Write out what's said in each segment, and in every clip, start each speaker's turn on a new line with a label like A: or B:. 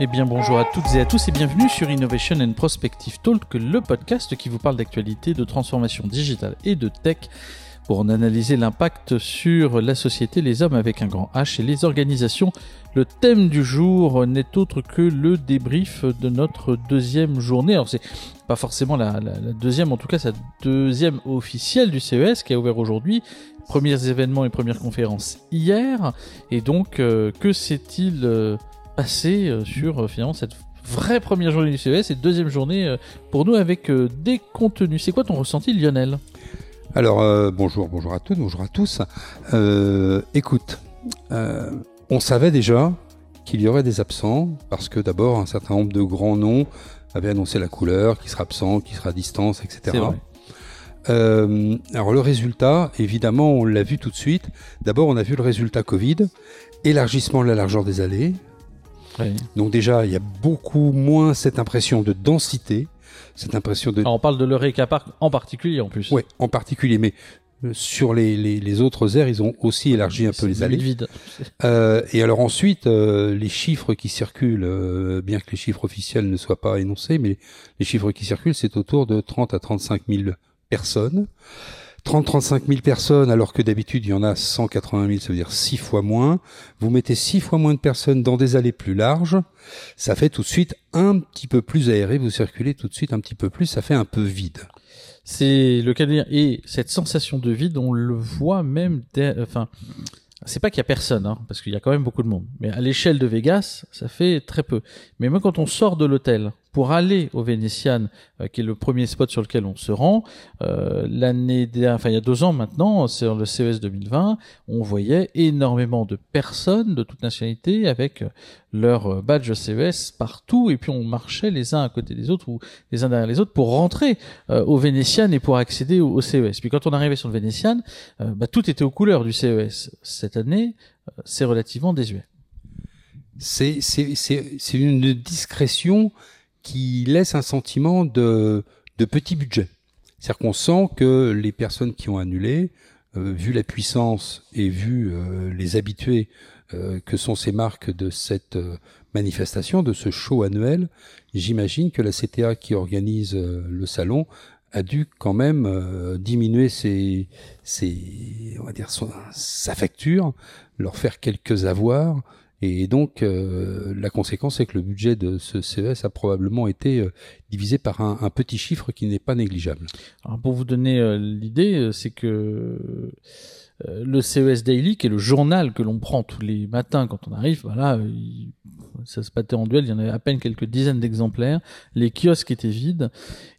A: Eh bien bonjour à toutes et à tous et bienvenue sur Innovation and Prospective Talk, le podcast qui vous parle d'actualité, de transformation digitale et de tech pour en analyser l'impact sur la société, les hommes avec un grand H et les organisations. Le thème du jour n'est autre que le débrief de notre deuxième journée. Alors c'est pas forcément la, deuxième, en tout cas sa deuxième officielle du CES qui a ouvert aujourd'hui. Premiers événements et premières conférences hier. Et donc, euh, que s'est-il euh, passé euh, sur finalement cette vraie première journée du CES et deuxième journée pour nous avec des contenus C'est quoi ton ressenti, Lionel?
B: Alors, bonjour, bonjour à toutes, bonjour à tous. écoute, on savait déjà qu'il y aurait des absents, parce que d'abord, un certain nombre de grands noms avaient annoncé la couleur, qui sera absent, qui sera à distance, etc. Euh, alors le résultat, évidemment, on l'a vu tout de suite. D'abord, on a vu le résultat Covid, élargissement de la largeur des allées. Donc déjà, il y a beaucoup moins cette impression de densité, cette impression de...
A: on parle de l'Eureka Park en particulier en plus.
B: Oui, en particulier, mais euh, sur les, les, autres aires, ils ont aussi élargi un peu les allées.
A: Vide.
B: Euh, et alors ensuite, euh, les chiffres qui circulent, bien que les chiffres officiels ne soient pas énoncés, mais les chiffres qui circulent, c'est autour de 30 à 35 000 personnes. 30-35 000 personnes, alors que d'habitude il y en a 180 000, ça veut dire 6 fois moins. Vous mettez 6 fois moins de personnes dans des allées plus larges, ça fait tout de suite un petit peu plus aéré, vous circulez tout de suite un petit peu plus, ça fait un peu vide.
A: C'est le cas de dire. Et cette sensation de vide, on le voit même. Enfin, c'est pas qu'il y a personne, hein, parce qu'il y a quand même beaucoup de monde. Mais à l'échelle de Vegas, ça fait très peu. Mais même quand on sort de l'hôtel, pour aller au Vénitian, euh, qui est le premier spot sur lequel on se rend, euh, l'année enfin il y a deux ans maintenant, sur le CES 2020, on voyait énormément de personnes de toute nationalité avec leur badge CES partout, et puis on marchait les uns à côté des autres ou les uns derrière les autres pour rentrer euh, au Vénitian et pour accéder au, CES. Puis quand on arrivait sur le Vénitian, bah, tout était aux couleurs du CES. Cette année, c'est relativement désuet.
B: C'est une discrétion qui laisse un sentiment de, petit budget. C'est-à-dire qu'on sent que les personnes qui ont annulé, euh, vu la puissance et vu euh, les habitués euh, que sont ces marques de cette manifestation, de ce show annuel, j'imagine que la CTA qui organise le salon a dû quand même diminuer ses, on va sa facture, leur faire quelques avoirs et donc, euh, la conséquence, c'est que le budget de ce CES a probablement été euh, divisé par un, petit chiffre qui n'est pas négligeable.
A: Alors pour vous donner euh, l'idée, c'est que le CES Daily, qui est le journal que l'on prend tous les matins quand on arrive, voilà, il ça se battait en duel, il y en avait à peine quelques dizaines d'exemplaires, les kiosques étaient vides,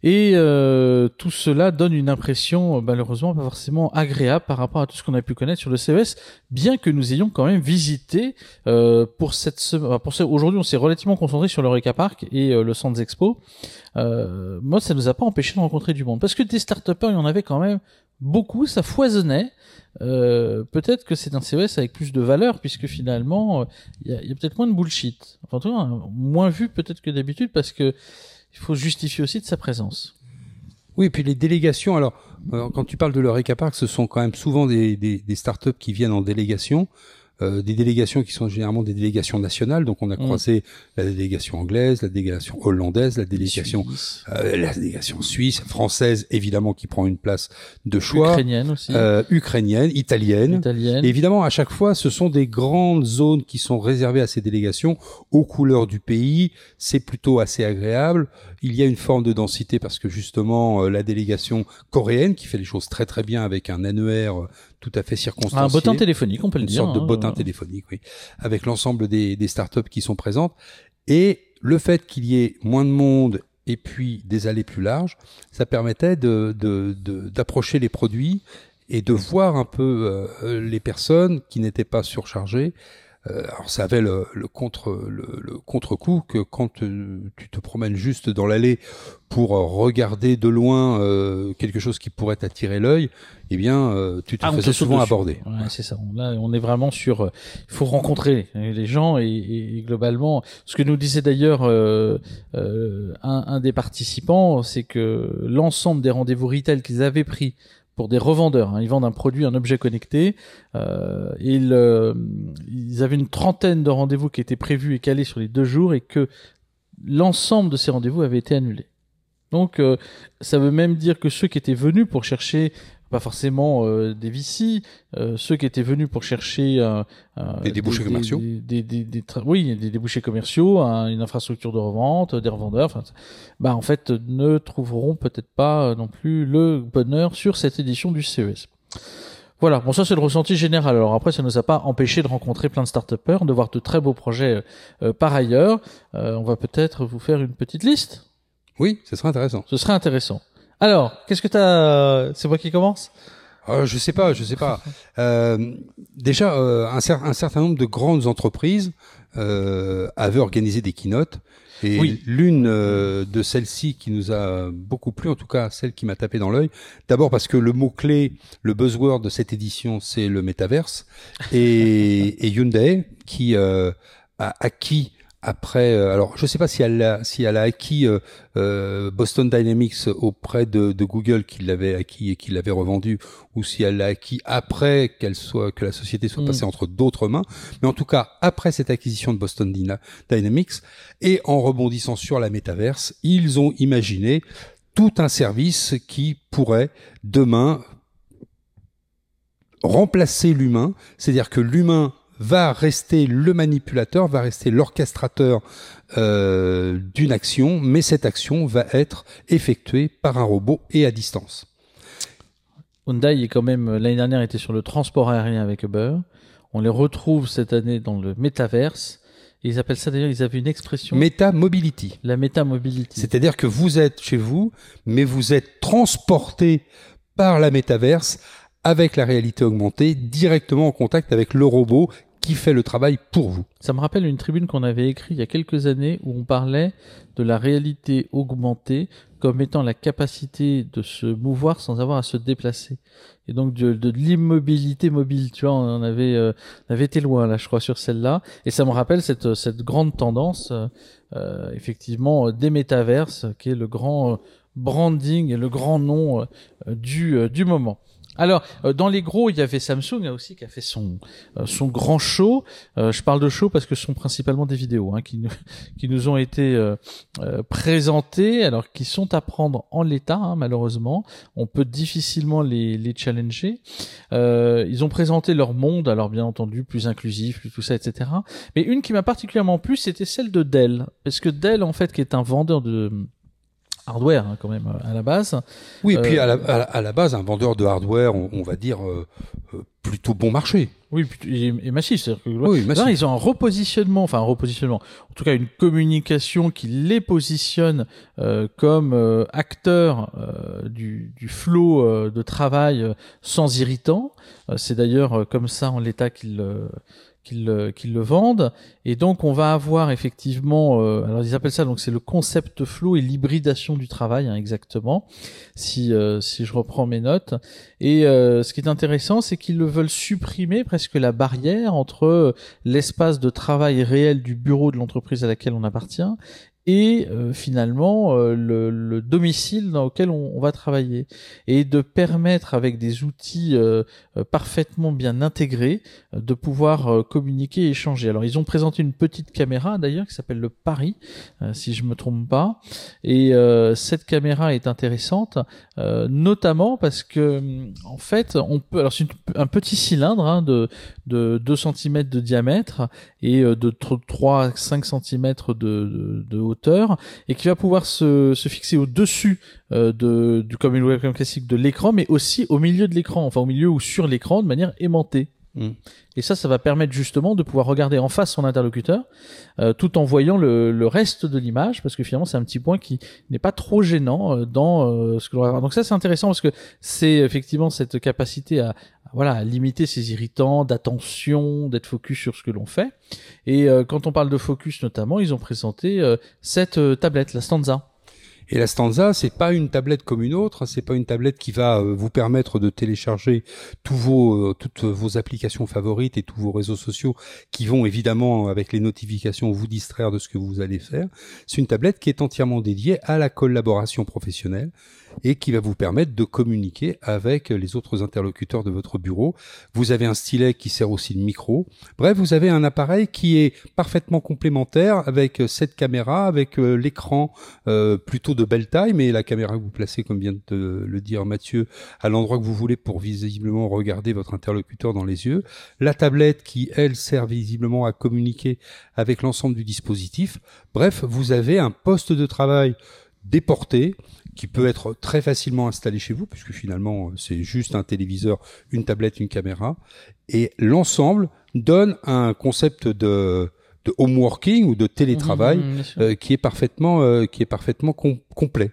A: et euh, tout cela donne une impression malheureusement pas forcément agréable par rapport à tout ce qu'on a pu connaître sur le CES, bien que nous ayons quand même visité euh, pour cette semaine, pour aujourd'hui on s'est relativement concentré sur le Park et euh, le Centre Expo. Euh, moi ça nous a pas empêché de rencontrer du monde, parce que des start il y en avait quand même beaucoup, ça foisonnait. Euh, peut-être que c'est un CES avec plus de valeur puisque finalement il y a, peut-être moins de bullshit. Enfin, en tout cas, moins vu peut-être que d'habitude parce que il faut justifier aussi de sa présence.
B: Oui, et puis les délégations. Alors, euh, quand tu parles de l'Eureka Park, ce sont quand même souvent des, des startups qui viennent en délégation. Euh, des délégations qui sont généralement des délégations nationales. Donc on a mm. croisé la délégation anglaise, la délégation hollandaise, la délégation euh, la délégation suisse, française évidemment qui prend une place de choix,
A: ukrainienne aussi,
B: euh, ukrainienne, italienne. italienne. évidemment à chaque fois ce sont des grandes zones qui sont réservées à ces délégations aux couleurs du pays. C'est plutôt assez agréable. Il y a une forme de densité parce que justement la délégation coréenne qui fait les choses très très bien avec un annuaire tout à fait circonstancié.
A: Un bottin téléphonique, on peut le dire.
B: Une sorte de hein. bottin téléphonique, oui, avec l'ensemble des, des startups qui sont présentes. Et le fait qu'il y ait moins de monde et puis des allées plus larges, ça permettait de, d'approcher de, les produits et de voir un peu euh, les personnes qui n'étaient pas surchargées euh, alors ça avait le, contre le, contre-coup que quand euh, tu te promènes juste dans l'allée pour regarder de loin euh, quelque chose qui pourrait t'attirer l'œil, eh bien tu te ah, faisais souvent aborder.
A: Ouais, C'est ça. Là, on est vraiment sur. Il faut rencontrer les gens et, et, globalement, ce que nous disait d'ailleurs un, un, des participants, c'est que l'ensemble des rendez-vous retail qu'ils avaient pris pour des revendeurs. Hein. Ils vendent un produit, un objet connecté. Euh, ils, avaient une trentaine de rendez-vous qui étaient prévus et calés sur les deux jours et que l'ensemble de ces rendez-vous avaient été annulés. Donc, euh, ça veut même dire que ceux qui étaient venus pour chercher pas forcément euh, des VC, euh, ceux qui étaient venus pour chercher euh,
B: des débouchés commerciaux,
A: des, des, des, oui, des débouchés commerciaux, une infrastructure de revente, des revendeurs, bah en fait ne trouveront peut-être pas non plus le bonheur sur cette édition du CES. Voilà, bon ça c'est le ressenti général. Alors après ça nous a pas empêché de rencontrer plein de start de voir de très beaux projets par ailleurs. on va peut-être vous faire une petite liste.
B: Oui, ce serait intéressant.
A: Ce serait intéressant. Alors, qu'est-ce que t'as C'est moi qui commence?
B: Euh, Je sais pas, je sais pas. Euh, déjà, euh, un, un, certain nombre de grandes entreprises euh, avaient organisé des keynotes. Et oui. l'une euh, de celles-ci qui nous a beaucoup plu, en tout cas celle qui m'a tapé dans l'œil, d'abord parce que le mot-clé, le buzzword de cette édition, c'est le métaverse, et, et Hyundai qui a acquis après, euh, alors je ne sais pas si elle a, si elle a acquis euh, euh, Boston Dynamics auprès de, de Google, qui l'avait acquis et qui l'avait revendu, ou si elle l'a acquis après qu'elle soit que la société soit mm. passée entre d'autres mains. Mais en tout cas, après cette acquisition de Boston Dynamics et en rebondissant sur la métaverse, ils ont imaginé tout un service qui pourrait demain remplacer l'humain, c'est-à-dire que l'humain va rester le manipulateur, va rester l'orchestrateur euh, d'une action, mais cette action va être effectuée par un robot et à distance.
A: Hyundai est quand même l'année dernière était sur le transport aérien avec Uber. On les retrouve cette année dans le métaverse. Ils appellent ça d'ailleurs, ils avaient une expression.
B: Meta mobility.
A: La meta mobility.
B: C'est-à-dire que vous êtes chez vous, mais vous êtes transporté par la métaverse avec la réalité augmentée directement en contact avec le robot qui fait le travail pour vous.
A: Ça me rappelle une tribune qu'on avait écrite il y a quelques années où on parlait de la réalité augmentée comme étant la capacité de se mouvoir sans avoir à se déplacer. Et donc de, de, l'immobilité mobile, tu vois, on avait, euh, on avait été loin là, je crois, sur celle-là. Et ça me rappelle cette, cette grande tendance, euh, effectivement, des métaverses, qui est le grand branding et le grand nom euh, du, du moment. Alors, euh, dans les gros, il y avait Samsung aussi qui a fait son euh, son grand show. Euh, je parle de show parce que ce sont principalement des vidéos hein, qui, nous, qui nous ont été présentées, alors qui sont à prendre en l'état, hein, malheureusement. On peut difficilement les, les challenger. ils ont présenté leur monde, alors bien entendu, plus inclusif, tout ça, etc. Mais une qui m'a particulièrement plu, c'était celle de Dell. Parce que Dell, en fait, qui est un vendeur de hardware hein, quand même à la base.
B: Oui, et puis à la, à, la, base, un vendeur de hardware, on, va dire euh, euh, plutôt bon marché.
A: Oui, et, massif. Que, oui, massif. Là, ils ont un repositionnement, enfin un repositionnement, en tout cas une communication qui les positionne euh, comme euh, acteurs euh, du, du flot de travail sans irritant. C'est d'ailleurs comme ça en l'état qu'ils qu'ils le vendent. Et donc, on va avoir effectivement, euh, alors ils appellent ça, donc c'est le concept flow et l'hybridation du travail, hein, exactement, si, euh, si je reprends mes notes. Et euh, ce qui est intéressant, c'est qu'ils le veulent supprimer presque la barrière entre l'espace de travail réel du bureau de l'entreprise à laquelle on appartient et euh, finalement euh, le, le, domicile dans lequel on, on, va travailler. Et de permettre avec des outils euh, parfaitement bien intégrés de pouvoir communiquer et échanger. Alors ils ont présenté une petite caméra d'ailleurs qui s'appelle le Paris si je me trompe pas. Et cette caméra est intéressante notamment parce que en fait on peut alors c'est un petit cylindre hein, de de 2 cm de diamètre et de 3 5 cm de, de, de hauteur et qui va pouvoir se, fixer au-dessus euh, de, du comme une webcam classique de l'écran, mais aussi au milieu de l'écran, enfin au milieu ou sur l'écran de manière aimantée. Mm. Et ça, ça va permettre justement de pouvoir regarder en face son interlocuteur, euh, tout en voyant le, le reste de l'image, parce que finalement, c'est un petit point qui n'est pas trop gênant euh, dans euh, ce que l'on va. Donc ça, c'est intéressant parce que c'est effectivement cette capacité à, voilà, à limiter ces irritants, d'attention, d'être focus sur ce que l'on fait. Et quand on parle de focus notamment, ils ont présenté cette tablette, la Stanza.
B: Et la Stanza, c'est pas une tablette comme une autre, c'est pas une tablette qui va euh, vous permettre de télécharger tous vos, euh, toutes vos applications favorites et tous vos réseaux sociaux qui vont évidemment avec les notifications vous distraire de ce que vous allez faire. C'est une tablette qui est entièrement dédiée à la collaboration professionnelle. Et qui va vous permettre de communiquer avec les autres interlocuteurs de votre bureau. Vous avez un stylet qui sert aussi de micro. Bref, vous avez un appareil qui est parfaitement complémentaire avec cette caméra, avec euh, l'écran euh, plutôt de belle taille, mais la caméra que vous placez, comme vient de le dire Mathieu, à l'endroit que vous voulez pour visiblement regarder votre interlocuteur dans les yeux. La tablette qui, elle, sert visiblement à communiquer avec l'ensemble du dispositif. Bref, vous avez un poste de travail déporté qui peut être très facilement installé chez vous, puisque finalement c'est juste un téléviseur, une tablette, une caméra, et l'ensemble donne un concept de, de home working ou de télétravail
A: Mmh,
B: euh, qui est parfaitement euh, qui est parfaitement com- complet.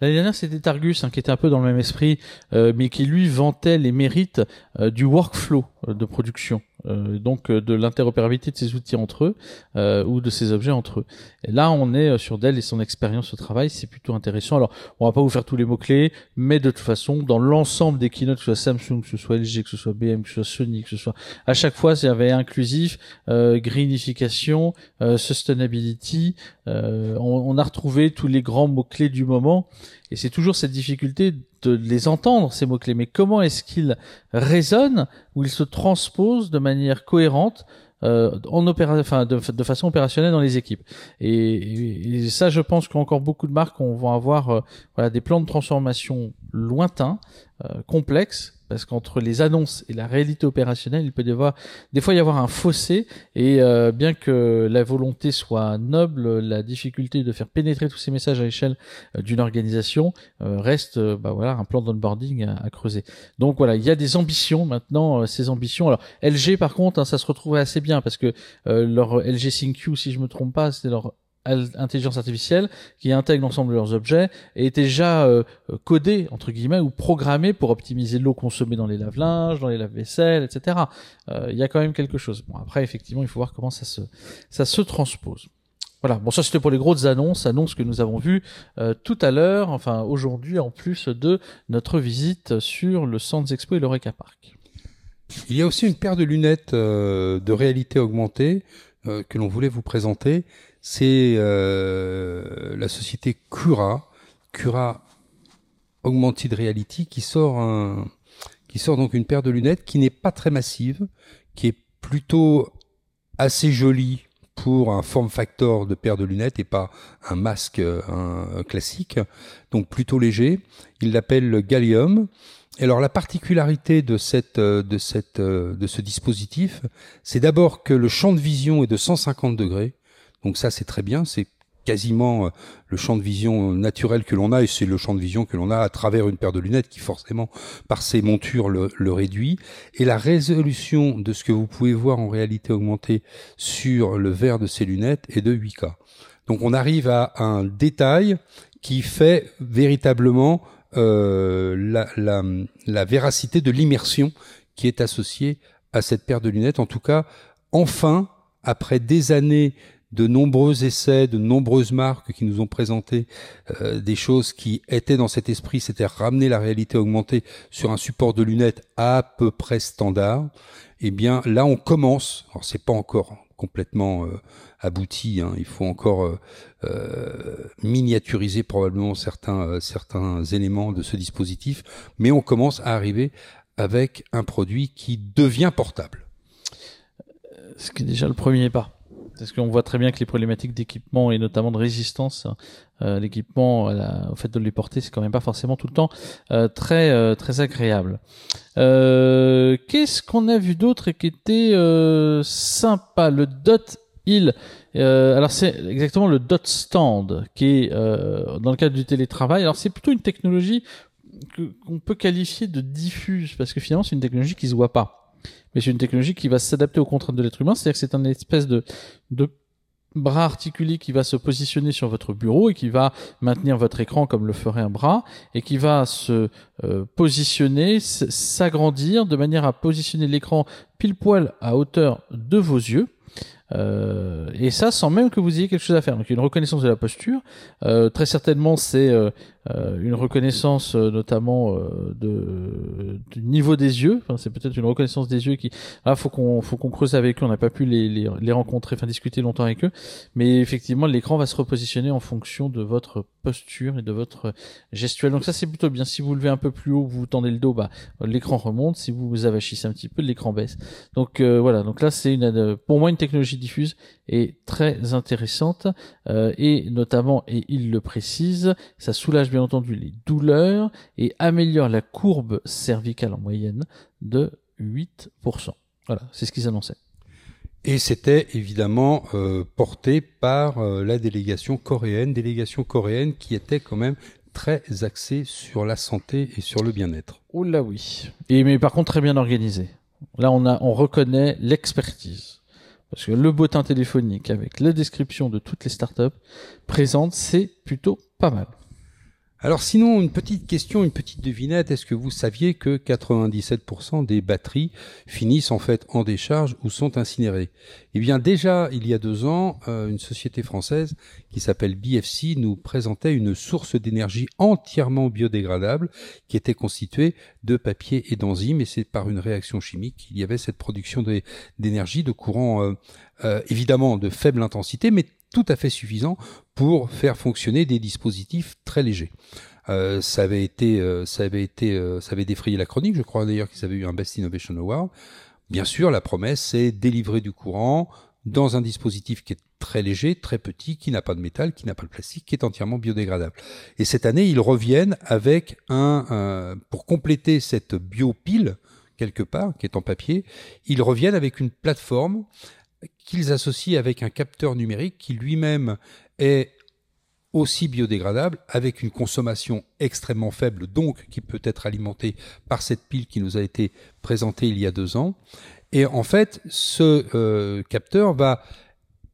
A: L'année dernière, c'était Targus, hein, qui était un peu dans le même esprit, euh, mais qui lui vantait les mérites euh, du workflow euh, de production, euh, donc euh, de l'interopérabilité de ces outils entre eux euh, ou de ces objets entre eux. Et là, on est euh, sur Dell et son expérience au travail, c'est plutôt intéressant. Alors, on va pas vous faire tous les mots clés, mais de toute façon, dans l'ensemble des keynotes, que ce soit Samsung, que ce soit LG, que ce soit BM, que ce soit Sony, que ce soit à chaque fois, il y avait inclusif, euh, greenification, euh, sustainability. on, on a retrouvé tous les grands mots clés du moment. Et c'est toujours cette difficulté de les entendre, ces mots-clés. Mais comment est-ce qu'ils résonnent ou ils se transposent de manière cohérente euh, en opéra enfin, de, façon opérationnelle dans les équipes? Et, ça, je pense qu'encore beaucoup de marques on va avoir euh, voilà, des plans de transformation lointains, euh, complexes, parce qu'entre les annonces et la réalité opérationnelle, il peut y avoir, des fois y avoir un fossé, et euh, bien que la volonté soit noble, la difficulté de faire pénétrer tous ces messages à l'échelle euh, d'une organisation euh, reste euh, bah voilà un plan d'onboarding à, creuser. Donc voilà, il y a des ambitions maintenant, euh, ces ambitions. Alors LG par contre, hein, ça se retrouvait assez bien parce que leur LG ThinQ, si je me trompe pas, c'était leur intelligence artificielle qui intègre l'ensemble de leurs objets et est déjà euh, codé entre guillemets ou programmé pour optimiser l'eau consommée dans les lave-linges, dans les lave-vaisselle, etc. Euh, Il y a quand même quelque chose. Bon après effectivement il faut voir comment ça se ça se transpose. Voilà, bon ça c'était pour les grosses annonces, annonces que nous avons vues euh, tout à l'heure, enfin aujourd'hui en plus de notre visite sur le Sands Expo et l'Oreca Park.
B: Il y a aussi une paire de lunettes euh, de réalité augmentée que l'on voulait vous présenter. C'est euh, la société Cura, Cura Augmented Reality, qui sort un, qui sort donc une paire de lunettes qui n'est pas très massive, qui est plutôt assez jolie pour un form factor de paire de lunettes et pas un masque euh, classique, donc plutôt léger. Il l'appelle le Gallium. Alors la particularité de euh, de ce dispositif, c'est d'abord que le champ de vision est de 150 degrés. Donc ça c'est très bien, c'est quasiment euh, le champ de vision naturel que l'on a et c'est le champ de vision que l'on a à travers une paire de lunettes qui forcément par ses montures le, réduit et la résolution de ce que vous pouvez voir en réalité augmentée sur le verre de ces lunettes est de 8K. Donc on arrive à un détail qui fait véritablement euh, la véracité de l'immersion qui est associée à cette paire de lunettes. En tout cas, enfin, après des années de nombreux essais, de nombreuses marques qui nous ont présenté euh, des choses qui étaient dans cet esprit, c'était ramener la réalité augmentée sur un support de lunettes à peu près standard. Eh bien, là, on commence. Alors, c'est pas encore complètement euh, abouti. Hein, il faut encore euh, euh, miniaturiser probablement certains certains éléments de ce dispositif, mais on commence à arriver avec un produit qui devient portable.
A: Ce qui est déjà le premier pas. Parce qu'on voit très bien que les problématiques d'équipement et notamment de résistance, euh, l'équipement, au fait de les porter, c'est quand même pas forcément tout le temps euh, très euh, très agréable. Qu'est-ce qu'on a vu d'autre et qui était sympa? Le Dot Hill. Alors c'est exactement le Dot Stand qui est dans le cadre du télétravail. Alors c'est plutôt une technologie qu'on peut qualifier de diffuse parce que finalement c'est une technologie qui se voit pas mais c'est une technologie qui va s'adapter aux contraintes de l'être humain, c'est-à-dire que c'est un espèce de, bras articulé qui va se positionner sur votre bureau et qui va maintenir votre écran comme le ferait un bras et qui va se euh, positionner, s'agrandir de manière à positionner l'écran pile poil à hauteur de vos yeux. Euh, et ça sans même que vous ayez quelque chose à faire. Donc une reconnaissance de la posture. Euh, très certainement c'est euh, euh, une reconnaissance euh, notamment euh, de, du niveau des yeux. Enfin, c'est peut-être une reconnaissance des yeux qui. Ah, faut qu'on faut qu'on creuse avec eux. On n'a pas pu les, les, les rencontrer, enfin discuter longtemps avec eux. Mais effectivement, l'écran va se repositionner en fonction de votre posture et de votre gestuelle. Donc ça c'est plutôt bien. Si vous levez un peu plus haut, vous tendez le dos, bah l'écran remonte. Si vous vous avachissez un petit peu, l'écran baisse. Donc voilà. Donc là c'est une pour moi une technologie diffuse et très intéressante euh, et notamment et il le précise, ça soulage bien entendu les douleurs et améliore la courbe cervicale en moyenne de 8%. Voilà, c'est ce qu'ils annonçaient.
B: Et c'était évidemment euh, porté par euh, la délégation coréenne, délégation coréenne qui était quand même très axée sur la santé et sur le bien-être.
A: Oh là oui. Et mais par contre très bien organisé. Là on a on reconnaît l'expertise. Parce que le bottin téléphonique avec la description de toutes les startups présentes, c'est plutôt pas mal.
B: Alors sinon, une petite question, une petite devinette, est-ce que vous saviez que 97% des batteries finissent en fait en décharge ou sont incinérées? Eh bien déjà, il y a deux ans, euh, une société française qui s'appelle BFC nous présentait une source d'énergie entièrement biodégradable qui était constituée de papier et d'enzymes. Et c'est par une réaction chimique qu'il y avait cette production d'énergie, de courant euh, euh, évidemment de faible intensité, mais tout à fait suffisant pour faire fonctionner des dispositifs très légers. Euh, ça avait été, euh, ça avait été, euh, ça avait défrayé la chronique. Je crois d'ailleurs qu'ils avaient eu un Best Innovation Award. Bien sûr, la promesse, c'est délivrer du courant dans un dispositif qui est très léger, très petit, qui n'a pas de métal, qui n'a pas de plastique, qui est entièrement biodégradable. Et cette année, ils reviennent avec un, pour compléter cette biopile quelque part, qui est en papier, ils reviennent avec une plateforme qu'ils associent avec un capteur numérique qui lui-même est aussi biodégradable avec une consommation extrêmement faible, donc qui peut être alimenté par cette pile qui nous a été présentée il y a deux ans. Et en fait, ce euh, capteur va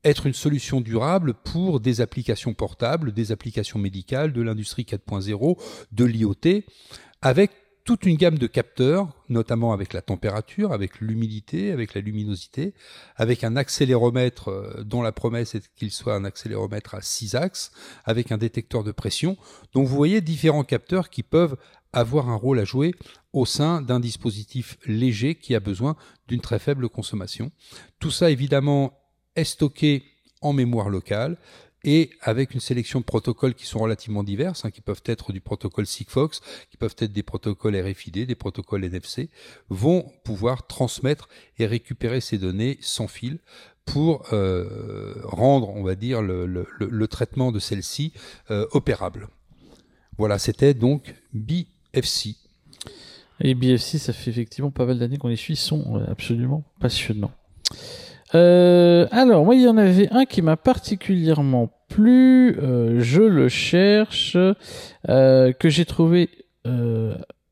B: être une solution durable pour des applications portables, des applications médicales, de l'industrie 4.0, de l'IoT, avec toute une gamme de capteurs, notamment avec la température, avec l'humidité, avec la luminosité, avec un accéléromètre euh, dont la promesse est qu'il soit un accéléromètre à 6 axes, avec un détecteur de pression. Donc vous voyez différents capteurs qui peuvent avoir un rôle à jouer au sein d'un dispositif léger qui a besoin d'une très faible consommation. Tout ça évidemment est stocké en mémoire locale et avec une sélection de protocoles qui sont relativement divers, hein, qui peuvent être du protocole Sigfox, qui peuvent être des protocoles RFID, des protocoles NFC, vont pouvoir transmettre et récupérer ces données sans fil pour euh, rendre, on va dire, le, traitement de celles-ci euh, opérable. Voilà, c'était donc BFC.
A: Et BFC, ça fait effectivement pas mal d'années qu'on les suit, ils sont absolument passionnants. Euh, alors, moi, il y en avait un qui m'a particulièrement plu. Euh, je le cherche, euh, que j'ai trouvé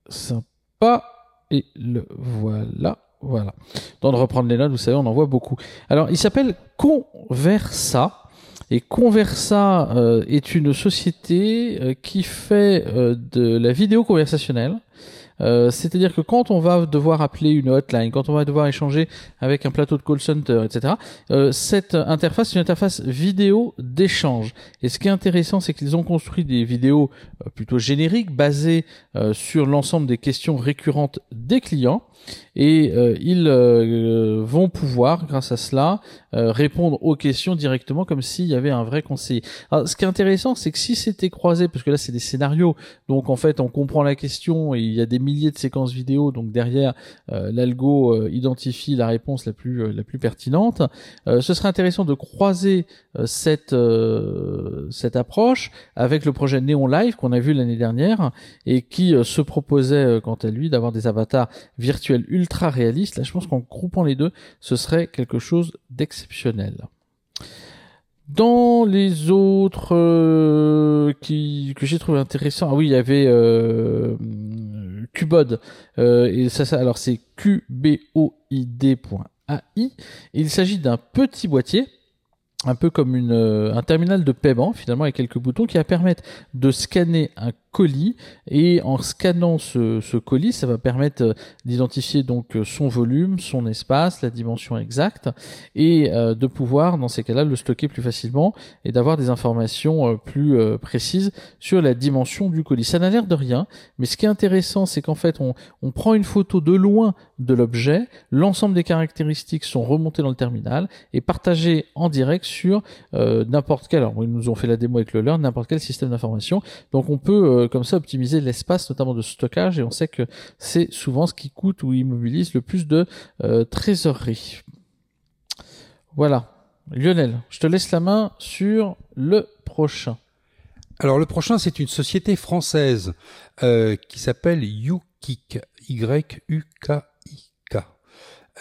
A: sympa. Et le voilà. Voilà. Dans de reprendre les notes, vous savez, on en voit beaucoup. Alors, il s'appelle Conversa. Et Conversa est une société qui fait de la vidéo conversationnelle. Euh, c'est-à-dire que quand on va devoir appeler une hotline, quand on va devoir échanger avec un plateau de call center, etc., euh, cette interface est une interface vidéo d'échange. Et ce qui est intéressant, c'est qu'ils ont construit des vidéos euh, plutôt génériques basées sur l'ensemble des questions récurrentes des clients et euh, ils euh, vont pouvoir, grâce à cela, euh, répondre aux questions directement comme s'il y avait un vrai conseiller. Alors, ce qui est intéressant, c'est que si c'était croisé, parce que là c'est des scénarios, donc en fait on comprend la question et il y a des milliers de séquences vidéo, donc derrière l'algo identifie la réponse la plus la plus pertinente. ce serait intéressant de croiser cette cette approche avec le projet Neon Live qu'on a vu l'année dernière et qui se proposait quant à lui d'avoir des avatars virtuels ultra réaliste. Là, je pense qu'en groupant les deux, ce serait quelque chose d'exceptionnel. Dans les autres euh, que j'ai trouvé intéressant, ah oui, il y avait euh, Qbod. Euh, et ça, ça, alors c'est qboid.ai. Il s'agit d'un petit boîtier un peu comme une, un terminal de paiement finalement avec quelques boutons qui va permettre de scanner un colis et en scannant ce, colis, ça va permettre euh, d'identifier donc euh, son volume, son espace, la dimension exacte et euh, de pouvoir dans ces cas-là le stocker plus facilement et d'avoir des informations plus précises sur la dimension du colis. Ça n'a l'air de rien, mais ce qui est intéressant, c'est qu'en fait on, on prend une photo de loin de l'objet, l'ensemble des caractéristiques sont remontées dans le terminal et partagées en direct sur n'importe quel. Alors ils nous ont fait la démo avec le leur, n'importe quel système d'information. Donc on peut euh, comme ça optimiser l'espace, notamment de stockage, et on sait que c'est souvent ce qui coûte ou immobilise le plus de euh, trésorerie. Voilà. Lionel, je te laisse la main sur le prochain.
B: Alors le prochain, c'est une société française euh, qui s'appelle YouKik, Y-U-K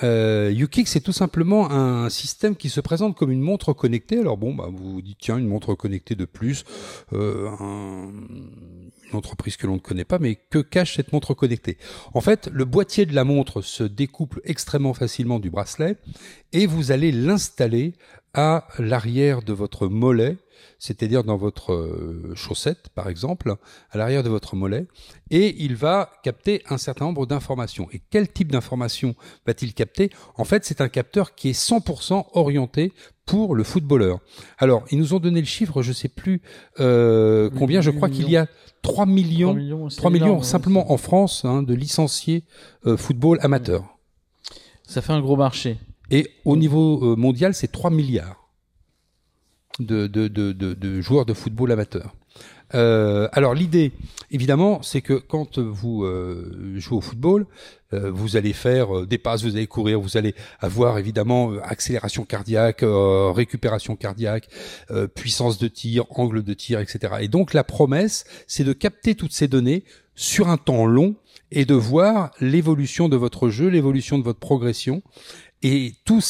B: euh, c'est tout simplement un système qui se présente comme une montre connectée. Alors bon, bah, vous vous dites, tiens, une montre connectée de plus, euh, une entreprise que l'on ne connaît pas, mais que cache cette montre connectée? En fait, le boîtier de la montre se découple extrêmement facilement du bracelet et vous allez l'installer à l'arrière de votre mollet c'est-à-dire dans votre euh, chaussette, par exemple, à l'arrière de votre mollet, et il va capter un certain nombre d'informations. Et quel type d'informations va-t-il capter? En fait, c'est un capteur qui est 100% orienté pour le footballeur. Alors, ils nous ont donné le chiffre, je ne sais plus euh, combien, je crois qu'il y a 3 millions, 3 millions, simplement en France hein, de licenciés euh, football amateurs.
A: Ça fait un gros marché.
B: Et au niveau mondial, c'est 3 milliards de, de, de, de joueurs de football amateurs. Euh, alors l'idée, évidemment, c'est que quand vous euh, jouez au football, euh, vous allez faire euh, des passes, vous allez courir, vous allez avoir évidemment accélération cardiaque, récupération cardiaque, puissance de tir, angle de tir, etc. Et donc la promesse, c'est de capter toutes ces données sur un temps long et de voir l'évolution de votre jeu, l'évolution de votre progression et tout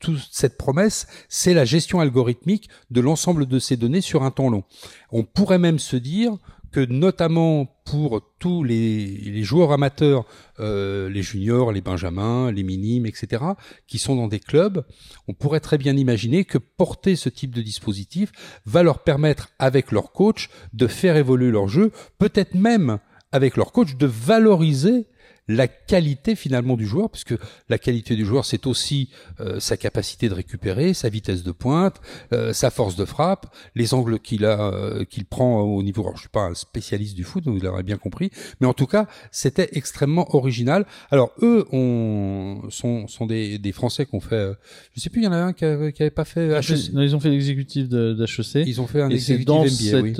B: toute cette promesse, c'est la gestion algorithmique de l'ensemble de ces données sur un temps long. On pourrait même se dire que notamment pour tous les, les joueurs amateurs, euh, les juniors, les benjamins, les minimes, etc., qui sont dans des clubs, on pourrait très bien imaginer que porter ce type de dispositif va leur permettre, avec leur coach, de faire évoluer leur jeu, peut-être même avec leur coach, de valoriser la qualité finalement du joueur, puisque la qualité du joueur, c'est aussi euh, sa capacité de récupérer, sa vitesse de pointe, euh, sa force de frappe, les angles qu'il a, euh, qu'il prend au niveau. Alors, je suis pas un spécialiste du foot, donc vous l'aurez bien compris, mais en tout cas, c'était extrêmement original. Alors eux, on sont, sont des, des Français qui ont fait, je sais plus, il y en a un qui, avait, pas fait
A: HEC. Non, ils ont fait l'exécutif d'HEC.
B: Ils ont fait un exécutif
A: dans
B: MBA,
A: cette,
B: oui.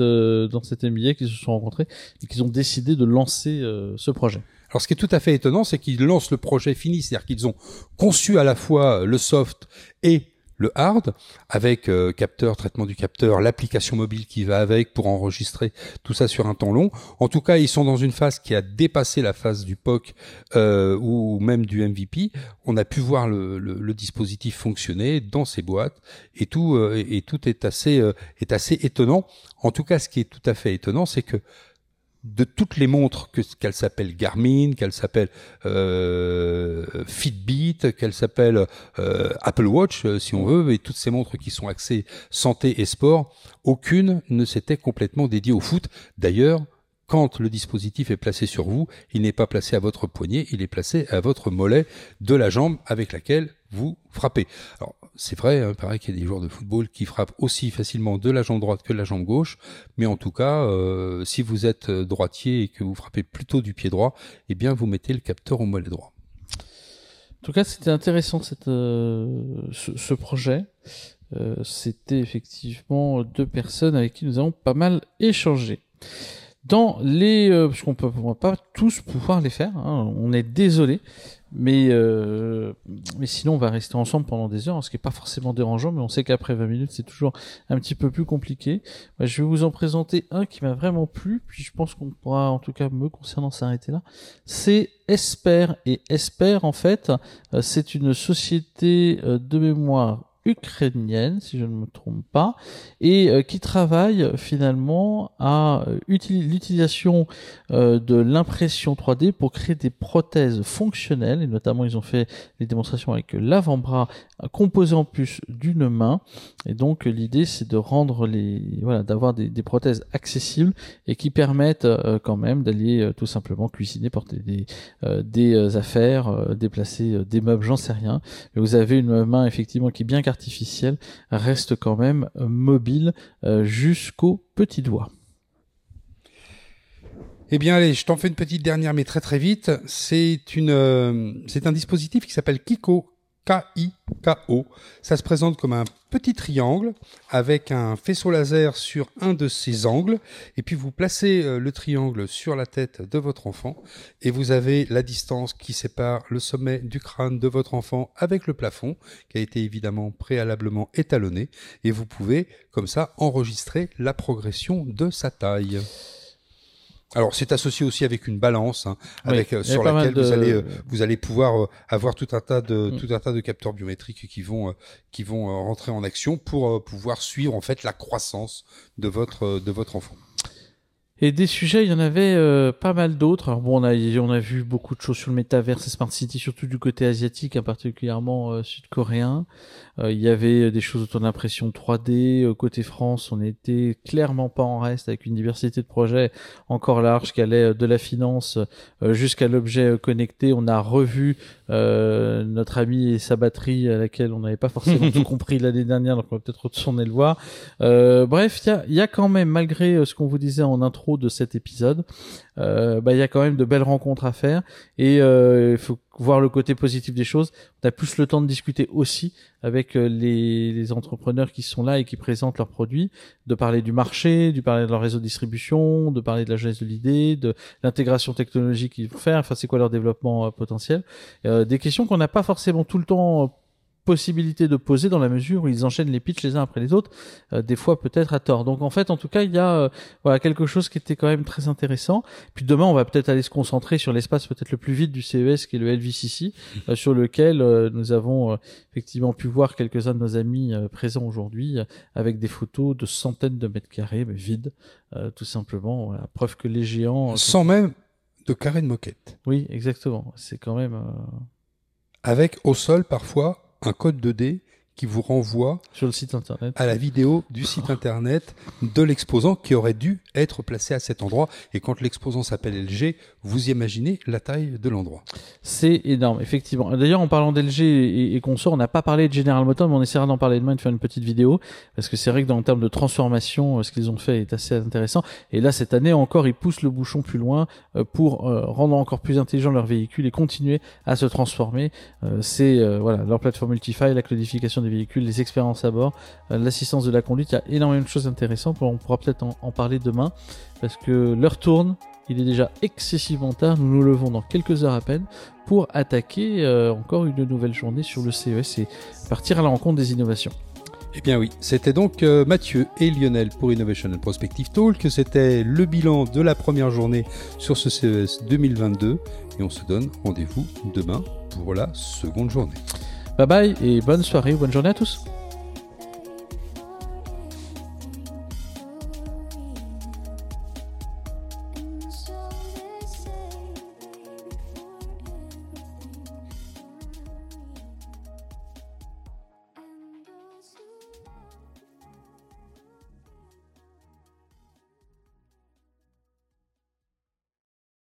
A: dans cet MBA qu'ils se sont rencontrés et qu'ils ont décidé de lancer ce projet.
B: Alors, ce qui est tout à fait étonnant, c'est qu'ils lancent le projet fini, c'est-à-dire qu'ils ont conçu à la fois le soft et le hard, avec euh, capteur, traitement du capteur, l'application mobile qui va avec pour enregistrer tout ça sur un temps long. En tout cas, ils sont dans une phase qui a dépassé la phase du POC euh, ou même du MVP. On a pu voir le, le, le dispositif fonctionner dans ces boîtes et tout, euh, et tout est assez, euh, est assez étonnant. En tout cas, ce qui est tout à fait étonnant, c'est que de toutes les montres que qu'elle s'appelle Garmin, qu'elle s'appelle euh, Fitbit, qu'elle s'appelle euh, Apple Watch euh, si on veut, et toutes ces montres qui sont axées santé et sport, aucune ne s'était complètement dédiée au foot. D'ailleurs, quand le dispositif est placé sur vous, il n'est pas placé à votre poignet, il est placé à votre mollet de la jambe avec laquelle vous frappez. Alors, c'est vrai, hein, pareil qu'il y a des joueurs de football qui frappent aussi facilement de la jambe droite que de la jambe gauche, mais en tout cas, euh, si vous êtes droitier et que vous frappez plutôt du pied droit, eh bien, vous mettez le capteur au mollet droit.
A: En tout cas, c'était intéressant cette, euh, ce, ce, projet. Euh, c'était effectivement deux personnes avec qui nous avons pas mal échangé. Dans les, euh, parce qu'on peut pas tous pouvoir les faire, hein, on est désolé, mais euh, mais sinon on va rester ensemble pendant des heures, ce qui est pas forcément dérangeant, mais on sait qu'après 20 minutes c'est toujours un petit peu plus compliqué. Moi, je vais vous en présenter un qui m'a vraiment plu, puis je pense qu'on pourra en tout cas me concernant s'arrêter là. C'est Esper et Esper en fait, euh, c'est une société euh, de mémoire ukrainienne, si je ne me trompe pas, et euh, qui travaille finalement à euh, l'utilisation euh, de l'impression 3D pour créer des prothèses fonctionnelles, et notamment ils ont fait des démonstrations avec l'avant-bras composé en plus d'une main, et donc l'idée c'est de rendre les, voilà, d'avoir des, des, prothèses accessibles et qui permettent quand même d'aller tout simplement cuisiner, porter des, des affaires, déplacer des meubles, j'en sais rien, vous avez une main effectivement qui bien artificielle reste quand même euh, mobile euh, jusqu'au petit doigt.
B: Eh bien, allez, je t'en fais une petite dernière, mais très très vite. C'est une, euh, c'est un dispositif qui s'appelle Kiko K-I-K-O. Ça se présente comme un petit triangle avec un faisceau laser sur un de ses angles. Et puis vous placez euh, le triangle sur la tête de votre enfant et vous avez la distance qui sépare le sommet du crâne de votre enfant avec le plafond qui a été évidemment préalablement étalonné. Et vous pouvez comme ça enregistrer la progression de sa taille. Alors c'est associé aussi avec une balance hein, avec euh, sur laquelle vous allez euh, vous allez pouvoir euh, avoir tout un tas de mm. tout un tas de capteurs biométriques qui vont qui vont rentrer en action pour pouvoir suivre en fait la croissance de votre de votre enfant.
A: Et des sujets, il y en avait euh, pas mal d'autres. Alors bon, on a, on a vu beaucoup de choses sur le métaverse et Smart City, surtout du côté asiatique, hein, particulièrement euh, sud-coréen. Euh, il y avait des choses autour d'impression 3D. côté France, on était clairement pas en reste avec une diversité de projets encore large qui allait de la finance jusqu'à l'objet connecté. On a revu notre ami et sa batterie à laquelle on n'avait pas forcément tout compris l'année dernière, donc on va peut-être retourner le voir. bref, il y a, y a quand même, malgré ce qu'on vous disait en intro, de cet épisode, euh, bah, il y a quand même de belles rencontres à faire et euh, il faut voir le côté positif des choses. On a plus le temps de discuter aussi avec euh, les, entrepreneurs qui sont là et qui présentent leurs produits, de parler du marché, de parler de leur réseau de distribution, de parler de la jeunesse de l'idée, de l'intégration technologique qu'ils vont faire, enfin c'est quoi leur développement potentiel? des questions qu'on n'a pas forcément tout le temps possibilité de poser dans la mesure où ils enchaînent les pitchs les uns après les autres, euh, des fois peut-être à tort. Donc en fait, en tout cas, il y a euh, voilà quelque chose qui était quand même très intéressant. Puis demain, on va peut-être aller se concentrer sur l'espace peut-être le plus vite du CES, qui est le LVCC, euh, sur lequel nous avons effectivement pu voir quelques-uns de nos amis présents aujourd'hui, avec des photos de centaines de mètres carrés, mais vides, tout simplement. Voilà, preuve que les géants...
B: Sans même de carrés de moquette.
A: Oui, exactement. C'est quand même...
B: Avec au sol parfois un code 2D qui vous renvoie
A: sur le site internet
B: à la vidéo du site internet de l'exposant qui aurait dû être placé à cet endroit. Et quand l'exposant s'appelle LG, vous imaginez la taille de l'endroit.
A: C'est énorme, effectivement. D'ailleurs, en parlant d'LG et, et consorts, on n'a pas parlé de General Motors, mais on essaiera d'en parler demain, de faire une petite vidéo, parce que c'est vrai que dans le terme de transformation, euh, ce qu'ils ont fait est assez intéressant. Et là, cette année encore, ils poussent le bouchon plus loin euh, pour euh, rendre encore plus intelligent leur véhicule et continuer à se transformer. c'est voilà leur plateforme Multify, la codification des véhicules, les expériences à bord, euh, l'assistance de la conduite. Il y a énormément de choses intéressantes. On pourra peut-être en, parler demain parce que l'heure tourne. Il est déjà excessivement tard. Nous nous levons dans quelques heures à peine pour attaquer euh, encore une nouvelle journée sur le CES et partir à la rencontre des innovations.
B: Eh bien oui, c'était donc euh, Mathieu et Lionel pour Innovation and Prospective Talk. C'était le bilan de la première journée sur ce CES 2022 et on se donne rendez-vous demain pour la seconde journée.
A: Bye bye et bonne soirée, bonne journée à tous.